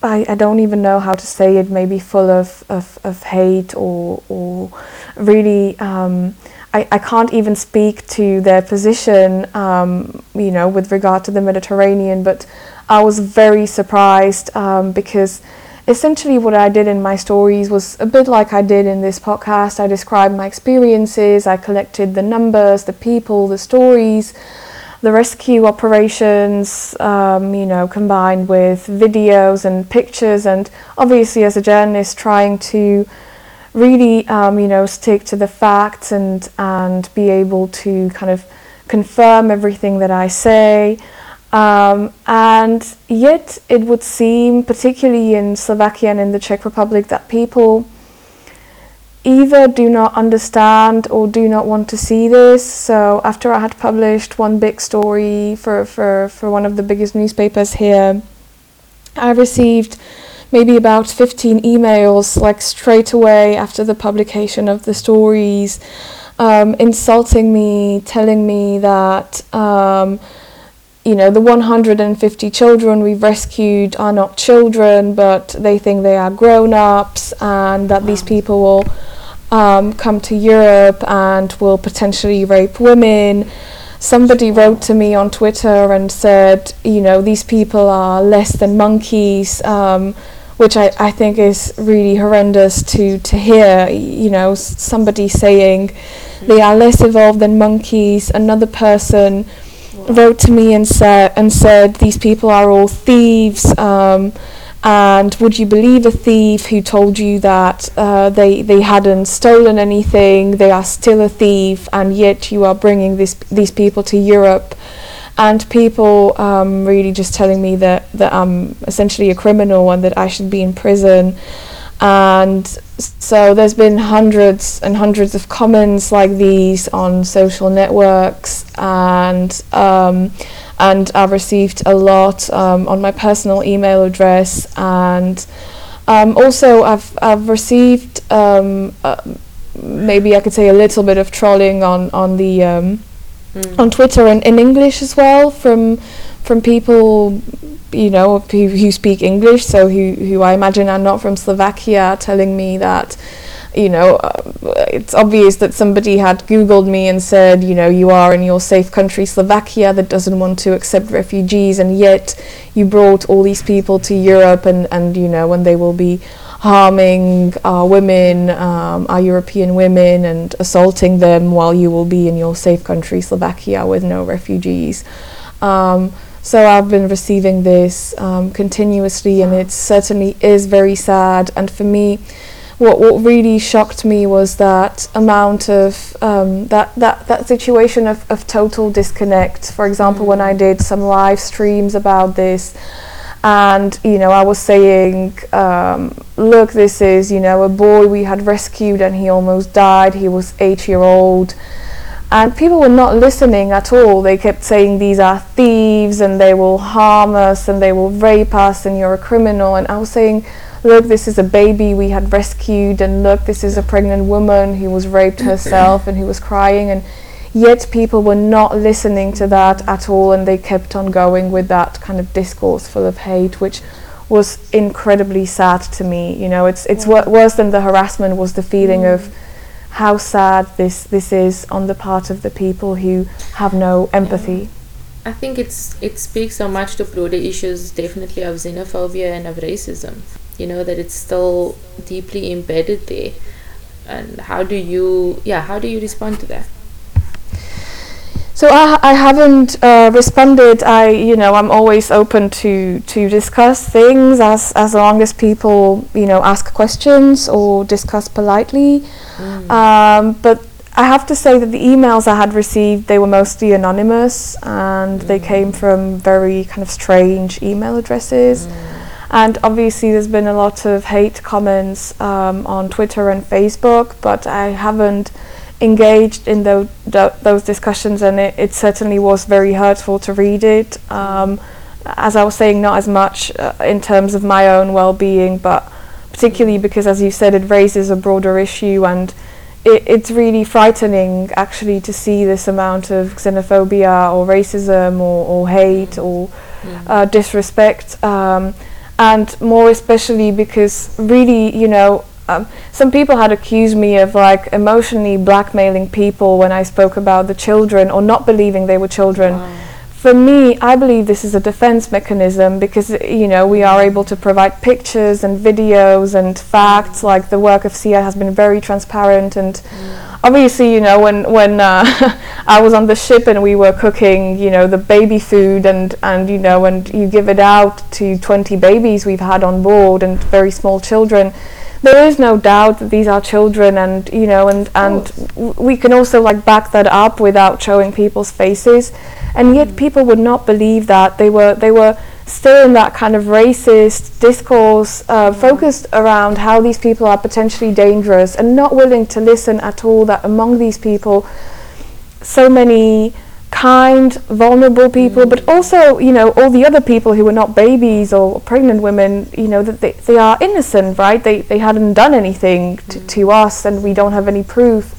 I, don't even know how to say it, maybe full of, of, of hate or, or really, um, I, I can't even speak to their position, um, you know, with regard to the Mediterranean, but I was very surprised um, because essentially what I did in my stories was a bit like I did in this podcast. I described my experiences, I collected the numbers, the people, the stories, the rescue operations, um, you know, combined with videos and pictures, and obviously as a journalist trying to really, um, you know, stick to the facts and and be able to kind of confirm everything that I say. Um, and yet, it would seem, particularly in Slovakia and in the Czech Republic, that people either do not understand or do not want to see this. So, after I had published one big story for, for, for one of the biggest newspapers here, I received maybe about 15 emails like straight away after the publication of the stories, um, insulting me, telling me that. Um, you know, the 150 children we've rescued are not children, but they think they are grown ups, and that these people will um, come to Europe and will potentially rape women. Somebody wrote to me on Twitter and said, you know, these people are less than monkeys, um, which I, I think is really horrendous to, to hear. You know, somebody saying they are less evolved than monkeys. Another person wrote to me and said and said these people are all thieves um, and would you believe a thief who told you that uh, they they hadn't stolen anything they are still a thief and yet you are bringing this these people to Europe and people um, really just telling me that that I'm essentially a criminal and that I should be in prison. And so there's been hundreds and hundreds of comments like these on social networks and um, and I've received a lot um, on my personal email address. And um, also I've I've received um, uh, maybe I could say a little bit of trolling on on the um, Mm. on Twitter and in English as well from from people you know who, who speak English so who who I imagine are not from Slovakia telling me that you know uh, it's obvious that somebody had googled me and said you know you are in your safe country Slovakia that doesn't want to accept refugees and yet you brought all these people to Europe and and you know when they will be harming our women, um, our European women, and assaulting them while you will be in your safe country, Slovakia, with no refugees. Um, So I've been receiving this um, continuously, and it certainly is very sad. And for me, what what really shocked me was that amount of um, that that that situation of, of total disconnect. For example, when I did some live streams about this, and you know I was saying, um, look, this is you know a boy we had rescued and he almost died. He was eight year old and people were not listening at all. They kept saying these are thieves and they will harm us and they will rape us and you're a criminal. And I was saying, look, this is a baby we had rescued, and look, this is a pregnant woman who was raped herself and who was crying. And yet people were not listening to that at all and they kept on going with that kind of discourse full of hate, which was incredibly sad to me. You know, it's, it's Yeah. wor- worse than the harassment was the feeling of mm. how sad this this is on the part of the people who have no empathy. I think it's it speaks so much to broader issues, definitely of xenophobia and of racism. You know that it's still deeply embedded there. And how do you, yeah, how do you respond to that? So I, I haven't uh, responded. I you know I'm always open to to discuss things as as long as people you know ask questions or discuss politely. Um, but I have to say that the emails I had received they were mostly anonymous and they came from very kind of strange email addresses. And obviously, there's been a lot of hate comments um, on Twitter and Facebook, but I haven't engaged in tho- tho- those discussions, and it, it certainly was very hurtful to read it. Um, as I was saying, not as much uh, in terms of my own well being, but particularly because, as you said, it raises a broader issue and it, it's really frightening actually to see this amount of xenophobia or racism or, or hate or uh, disrespect. Um, and more especially because really, you know, um, some people had accused me of like emotionally blackmailing people when I spoke about the children or not believing they were children. For me, I believe this is a defense mechanism because you know we are able to provide pictures and videos and facts. Like the work of Sea-Eye has been very transparent, and obviously, you know, when when uh, I was on the ship and we were cooking, you know, the baby food and and you know, and you give it out to 20 babies we've had on board and very small children. There is no doubt that these are children, and you know, and and w- we can also like back that up without showing people's faces, and yet people would not believe that. They were they were still in that kind of racist discourse uh, focused around how these people are potentially dangerous and not willing to listen at all that among these people so many kind, vulnerable people, mm. but also, you know, all the other people who were not babies or pregnant women, you know, that they, they are innocent, right? They, they hadn't done anything to, mm. to us and we don't have any proof.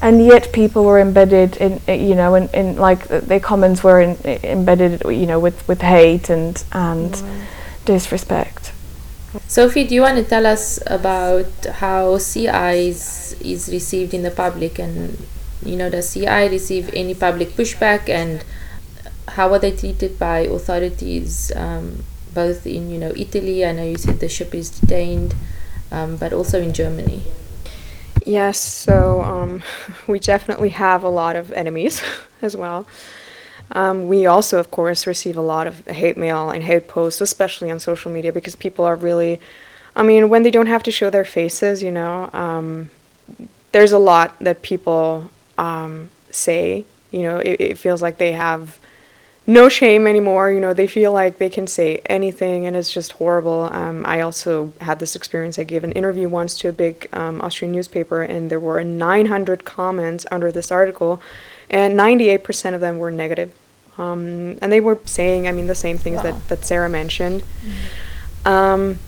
And yet people were embedded in, you know, in, in like their comments were in, embedded, you know, with, with hate and, and mm. disrespect. Sophie, do you want to tell us about how Sea-Eye is, is received in the public and you know does Sea-Eye receive any public pushback? And how are they treated by authorities um, both in you know Italy? I know you said the ship is detained um, but also in Germany. Yes, so um, we definitely have a lot of enemies as well. Um, we also, of course, receive a lot of hate mail and hate posts, especially on social media, because people are really, I mean, when they don't have to show their faces, you know, um, there's a lot that people um, say. You know, it, it feels like they have no shame anymore. You know, they feel like they can say anything, and it's just horrible. Um, I also had this experience. I gave an interview once to a big um, Austrian newspaper, and there were 900 comments under this article, and 98% of them were negative. Um, and they were saying, I mean, the same things that, that Sarah mentioned. Um,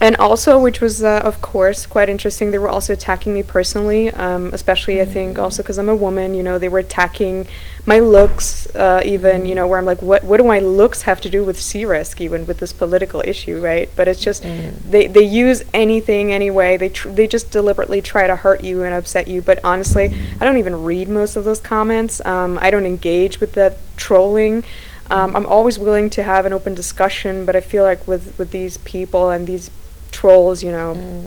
and also, which was, uh, of course, quite interesting, they were also attacking me personally, um, especially, I think, also because I'm a woman, you know, they were attacking my looks, uh, even, you know, where I'm like, what, what do my looks have to do with sea rescue and with this political issue, right? But it's just, they, they use anything anyway, they, tr- they just deliberately try to hurt you and upset you, but honestly, I don't even read most of those comments, um, I don't engage with that trolling. Um, I'm always willing to have an open discussion, but I feel like with, with these people and these trolls, you know,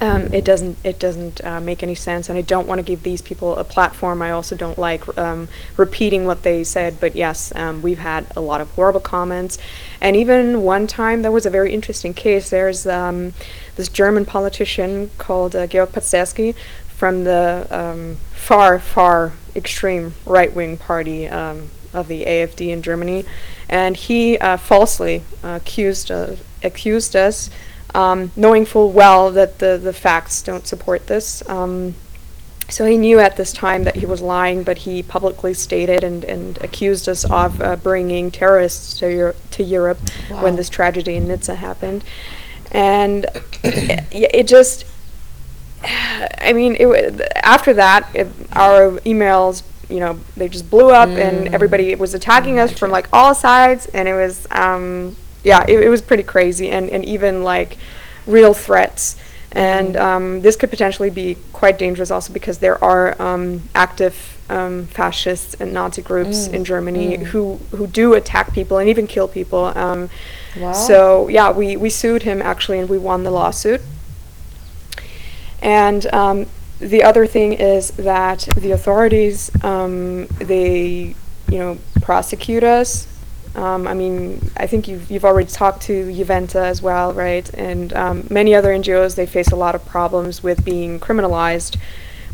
um, it doesn't it doesn't uh, make any sense, and I don't want to give these people a platform. I also don't like um, repeating what they said. But yes, um, we've had a lot of horrible comments, and even one time there was a very interesting case. There's um, this German politician called uh, Georg Pazderski from the um, far far extreme right wing party um, of the AFD in Germany, and he uh, falsely accused uh, accused us um, knowing full well that the, the facts don't support this. Um, so he knew at this time that he was lying, but he publicly stated and, and accused us of uh, bringing terrorists to, Euro- to Europe Wow. when this tragedy in Nizza happened. And it, it just, I mean, it, wa- after that, it, our emails, you know, they just blew up and everybody was attacking us from like all sides. And it was, um, yeah, it, it was pretty crazy. And, and even like real threats. And um, this could potentially be quite dangerous also because there are um, active um, fascists and Nazi groups in Germany who, who do attack people and even kill people. Um, Wow. So, yeah, we, we sued him actually and we won the lawsuit. And um, the other thing is that the authorities, um, they, you know, prosecute us. Um, I mean, I think you've, you've already talked to Juventa as well, right? And um, many other NGOs, they face a lot of problems with being criminalized,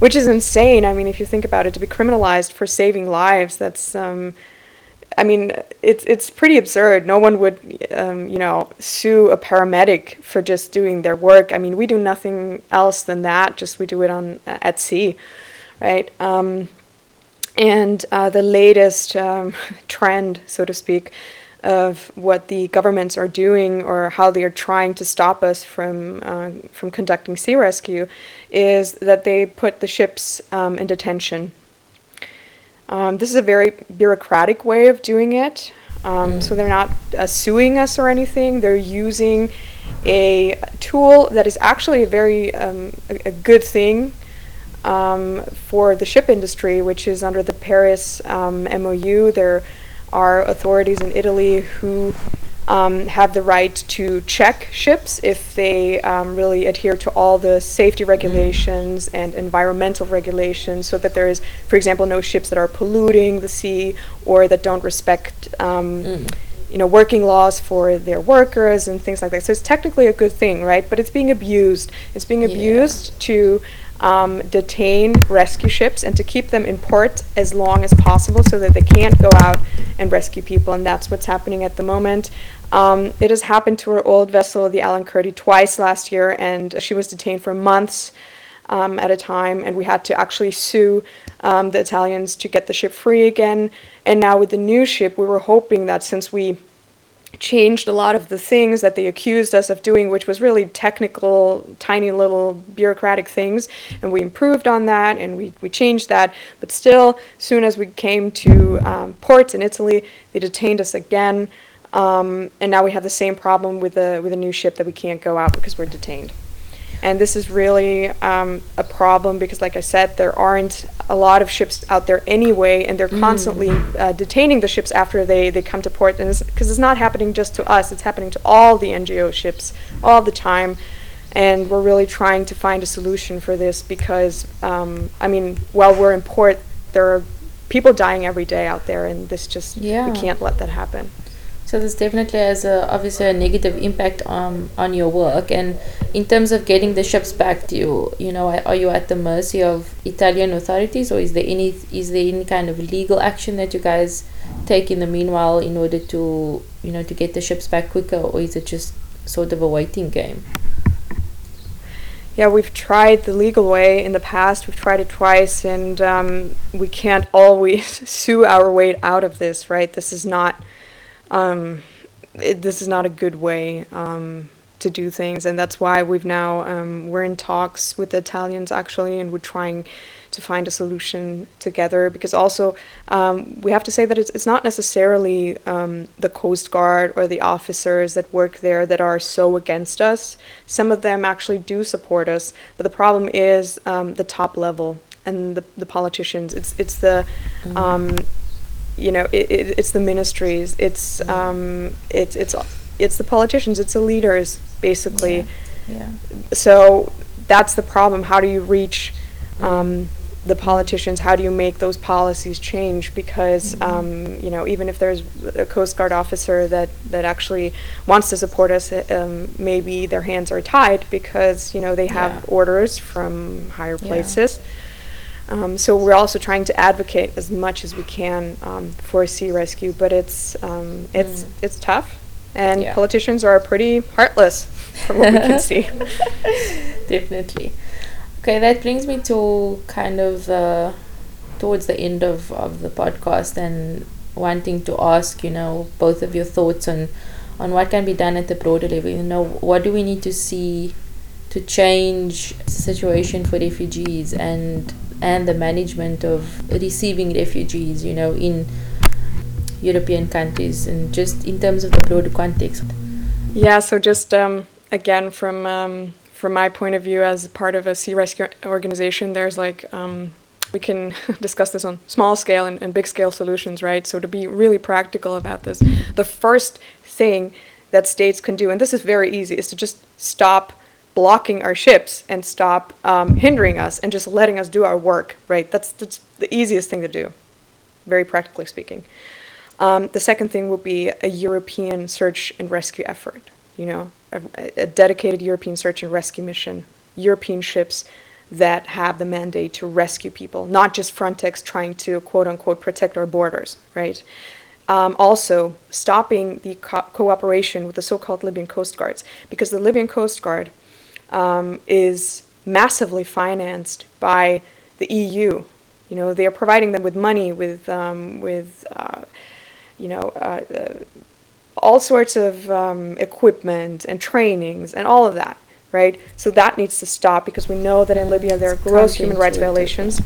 which is insane. I mean, if you think about it, to be criminalized for saving lives, that's, um, I mean, it's it's pretty absurd. No one would, um, you know, sue a paramedic for just doing their work. I mean, we do nothing else than that. Just we do it on at sea, right? And uh, the latest um, trend, so to speak, of what the governments are doing or how they are trying to stop us from uh, from conducting sea rescue, is that they put the ships um, in detention. Um, this is a very bureaucratic way of doing it. Um, So they're not uh, suing us or anything. They're using a tool that is actually a very um, a, a good thing um, for the ship industry, which is under the Paris um, MOU. There are authorities in Italy who um, have the right to check ships if they um, really adhere to all the safety regulations and environmental regulations, so that there is, for example, no ships that are polluting the sea or that don't respect. Um, you know, working laws for their workers and things like that. So it's technically a good thing, right? But it's being abused. It's being abused to um, detain rescue ships and to keep them in port as long as possible so that they can't go out and rescue people. And that's what's happening at the moment. Um, it has happened to our old vessel, the Alan Kurdi, twice last year, and she was detained for months um, at a time, and we had to actually sue um, the Italians to get the ship free again. And now with the new ship, we were hoping that since we changed a lot of the things that they accused us of doing, which was really technical, tiny little bureaucratic things, and we improved on that and we, we changed that. But still, soon as we came to um, ports in Italy, they detained us again. Um, and now we have the same problem with the with a new ship that we can't go out because we're detained. And this is really um, a problem because, like I said, there aren't a lot of ships out there anyway, and they're constantly uh, detaining the ships after they, they come to port. And because it's, not happening just to us, it's happening to all the NGO ships all the time. And we're really trying to find a solution for this because, um, I mean, while we're in port, there are people dying every day out there, and this just, Yeah. we can't let that happen. So this definitely has a, obviously a negative impact on on your work. And in terms of getting the ships back to you, you know, are you at the mercy of Italian authorities, or is there any is there any kind of legal action that you guys take in the meanwhile in order to you know to get the ships back quicker, or is it just sort of a waiting game? Yeah, we've tried the legal way in the past. We've tried it twice, and um, we can't always sue our way out of this, right? This is not, um, it, this is not a good way um, to do things, and that's why we've now um, we're in talks with the Italians actually, and we're trying to find a solution together. Because also, um, we have to say that it's it's not necessarily um, the Coast Guard or the officers that work there that are so against us. Some of them actually do support us, but the problem is um, the top level and the, the politicians. It's it's the um, you know it, it, it's the ministries. It's um, it's it's it's the politicians. It's the leaders basically Yeah. so that's the problem. How do you reach um, the politicians? How do you make those policies change? Because um, you know, even if there's a Coast Guard officer that that actually wants to support us, uh, um, maybe their hands are tied because you know they have Yeah. orders from higher Yeah. Um, so we're also trying to advocate as much as we can um, for sea rescue, but it's um, it's it's tough, and Yeah. politicians are pretty heartless, from what we can see. Definitely. Okay, that brings me to kind of uh, towards the end of, of the podcast and wanting to ask, you know, both of your thoughts on on what can be done at the broader level. You know, what do we need to see to change the situation for refugees and and the management of receiving refugees, you know, in European countries and just in terms of the broader context. Yeah, so just um, again from um, from my point of view as part of a sea rescue organization, there's like um, we can discuss this on small scale and, and big scale solutions, right? So to be really practical about this, the first thing that states can do, and this is very easy, is to just stop blocking our ships and stop um, hindering us and just letting us do our work, right? That's that's the easiest thing to do, very practically speaking. Um, the second thing would be a European search and rescue effort. You know, a, a dedicated European search and rescue mission, European ships that have the mandate to rescue people, not just Frontex trying to quote unquote protect our borders, right? Um, also, stopping the co- cooperation with the so-called Libyan coast guards, because the Libyan coast guard um, is massively financed by the EU. You know, they are providing them with money, with um, with uh, you know, uh, uh, all sorts of um, equipment and trainings and all of that, right? So that needs to stop because we know that in Libya there are gross human rights violations.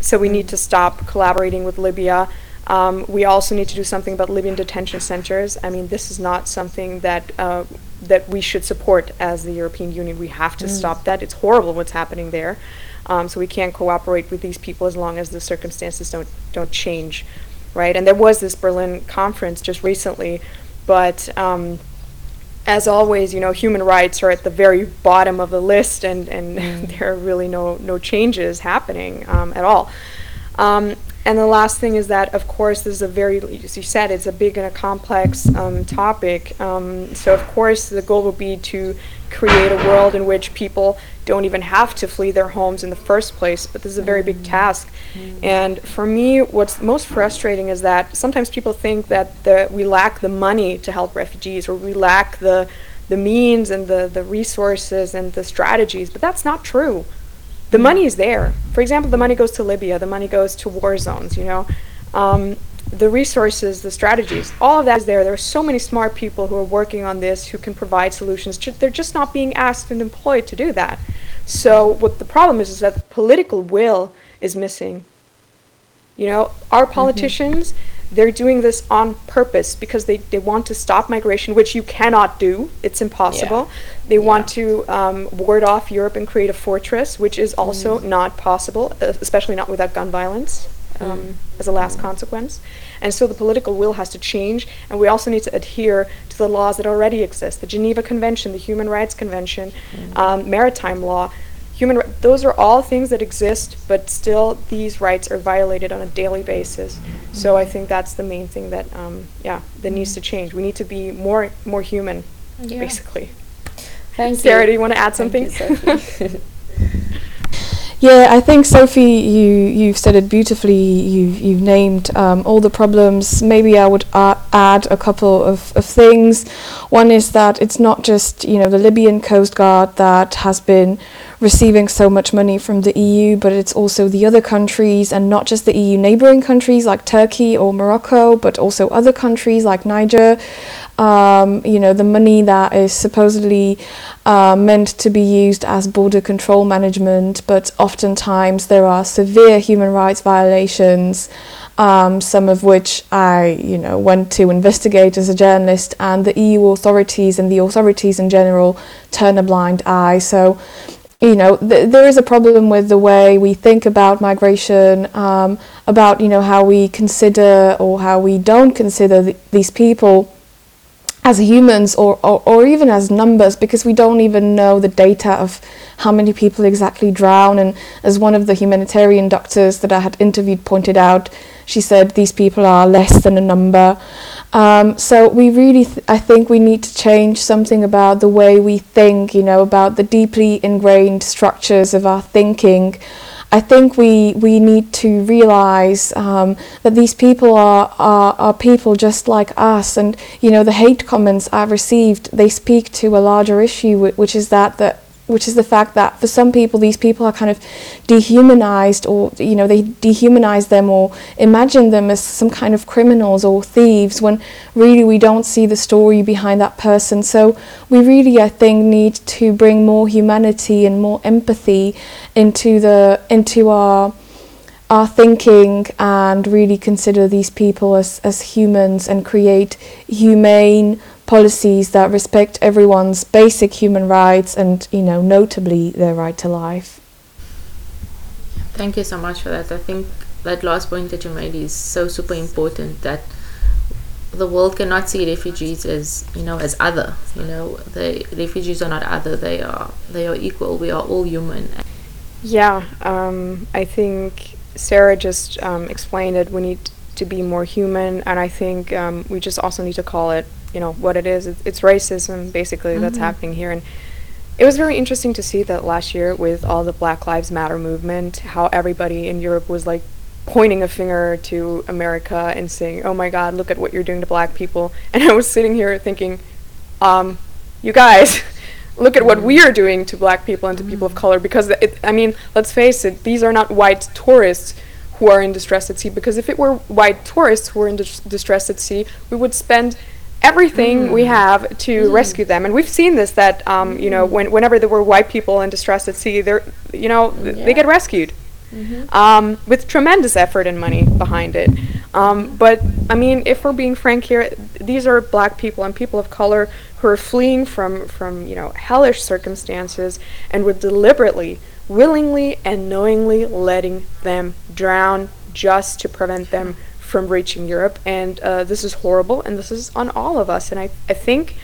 So we need to stop collaborating with Libya. Um, we also need to do something about Libyan detention centers. I mean, this is not something that uh, that we should support as the European Union. We have to stop that. It's horrible what's happening there. Um, so we can't cooperate with these people as long as the circumstances don't don't change, right? And there was this Berlin conference just recently, but um, as always, you know, human rights are at the very bottom of the list, and, and there are really no no changes happening um, at all. Um, and the last thing is that, of course, this is a very, as you said, it's a big and a complex um, topic. Um, so, of course, the goal will be to create a world in which people don't even have to flee their homes in the first place. But this is a very big task. And for me, what's most frustrating is that sometimes people think that the, we lack the money to help refugees, or we lack the the means and the, the resources and the strategies, but that's not true the money is there. For example, the money goes to Libya, the money goes to war zones, you know. Um, the resources, the strategies, all of that is there. There are so many smart people who are working on this who can provide solutions. Ju- They're just not being asked and employed to do that. So, what the problem is is that the political will is missing. You know, our politicians, they're doing this on purpose because they, they want to stop migration, which you cannot do. It's impossible. They want to um, ward off Europe and create a fortress, which is also not possible, uh, especially not without gun violence um, as a last consequence. And so the political will has to change, and we also need to adhere to the laws that already exist the Geneva Convention, the Human Rights Convention, um, maritime law. Human, ri- those are all things that exist, but still these rights are violated on a daily basis. So I think that's the main thing that, um, yeah, that needs to change. We need to be more more human, Yeah. basically. Thank Sarah, you. do you want to add Thank you, something? Yeah, I think Sophie, you you've said it beautifully. You've you've named um, all the problems. Maybe I would a- add a couple of, of things. One is that it's not just you know the Libyan Coast Guard that has been receiving so much money from the EU, but it's also the other countries, and not just the EU neighboring countries like Turkey or Morocco, but also other countries like Niger. Um, you know, the money that is supposedly uh, meant to be used as border control management, but oftentimes there are severe human rights violations, um, some of which I, you know, went to investigate as a journalist, and the EU authorities and the authorities in general turn a blind eye. So, you know, th- there is a problem with the way we think about migration, um, about you know how we consider or how we don't consider th- these people as humans or, or, or even as numbers because we don't even know the data of how many people exactly drown. And as one of the humanitarian doctors that I had interviewed pointed out, she said these people are less than a number. Um, so we really, th- I think we need to change something about the way we think, you know, about the deeply ingrained structures of our thinking. I think we, we need to realize um, that these people are, are, are people just like us. And, you know, the hate comments I've received, they speak to a larger issue, which is that, that which is the fact that for some people these people are kind of dehumanized or you know they dehumanize them or imagine them as some kind of criminals or thieves when really we don't see the story behind that person. So we really i think need to bring more humanity and more empathy into the into our our thinking and really consider these people as, as humans and create humane policies that respect everyone's basic human rights and, you know, notably their right to life. Thank you so much for that. I think that last point that you made is so super important that the world cannot see refugees as you know as other you know the refugees are not other they are they are equal we are all human yeah um, i think sarah just um, explained it we need to be more human and i think um, we just also need to call it you know what it is. It's, it's racism basically mm-hmm. that's happening here, and it was very interesting to see that last year with all the Black Lives Matter movement, how everybody in Europe was like pointing a finger to America and saying, "Oh my God, look at what you're doing to black people," and I was sitting here thinking, um, "You guys." look at what we are doing to black people and to mm-hmm. people of mm-hmm. color because it, I mean, let's face it, these are not white tourists who are in distress at sea because if it were white tourists who were in dis- distress at sea, we would spend everything mm. we have to mm. rescue them. And we've seen this that um, you know when, whenever there were white people in distress at sea, they're you know yeah. they get rescued. Mm-hmm. Um, with tremendous effort and money behind it. Um, but I mean, if we're being frank here, these are black people and people of color who are fleeing from from you know hellish circumstances, and we're deliberately, willingly, and knowingly letting them drown just to prevent them from reaching Europe, and uh, this is horrible, and this is on all of us. And I, I think,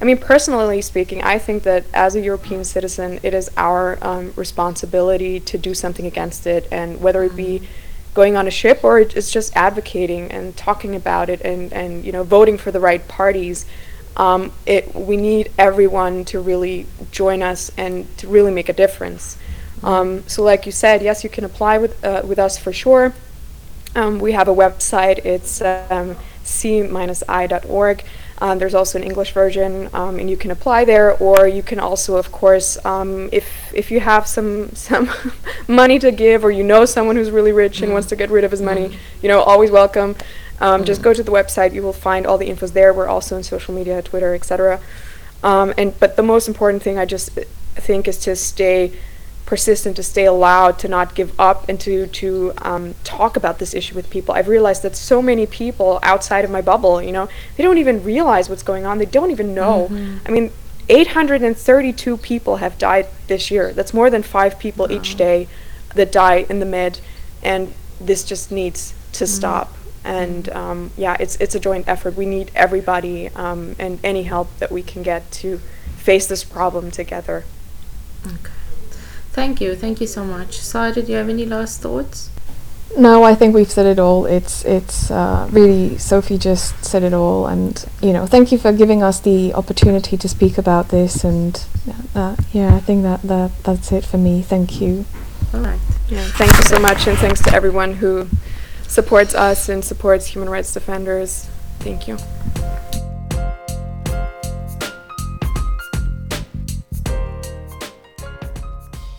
I mean, personally speaking, I think that as a European citizen, it is our um, responsibility to do something against it, and whether it be mm-hmm. going on a ship or it's just advocating and talking about it, and and you know voting for the right parties. Um, it we need everyone to really join us and to really make a difference. Mm-hmm. Um, so, like you said, yes, you can apply with uh, with us for sure. Um, we have a website, it's um, sea-eye.org. Um, there's also an English version, um, and you can apply there, or you can also, of course, um, if if you have some some money to give, or you know someone who's really rich and wants to get rid of his money, you know, always welcome. Um, just go to the website; you will find all the infos there. We're also on social media, Twitter, etc. and but the most important thing I just think is to stay persistent to stay allowed to not give up and to to um, talk about this issue with people. I've realized that so many people outside of my bubble you know they don't even realize what's going on. They don't even know. Mm-hmm. i mean 832 people have died this year. That's more than five people wow. each day that die in the med and this just needs to mm-hmm. stop. And um, yeah it's it's a joint effort. We need everybody um, and any help that we can get to face this problem together. Okay Thank you, thank you so much. Sara, do you have any last thoughts? No, I think we've said it all. It's it's uh, really Sophie just said it all, and you know, thank you for giving us the opportunity to speak about this. And uh, yeah, I think that, that that's it for me. Thank you. All right. Yeah, thank you so much, and thanks to everyone who supports us and supports human rights defenders. Thank you.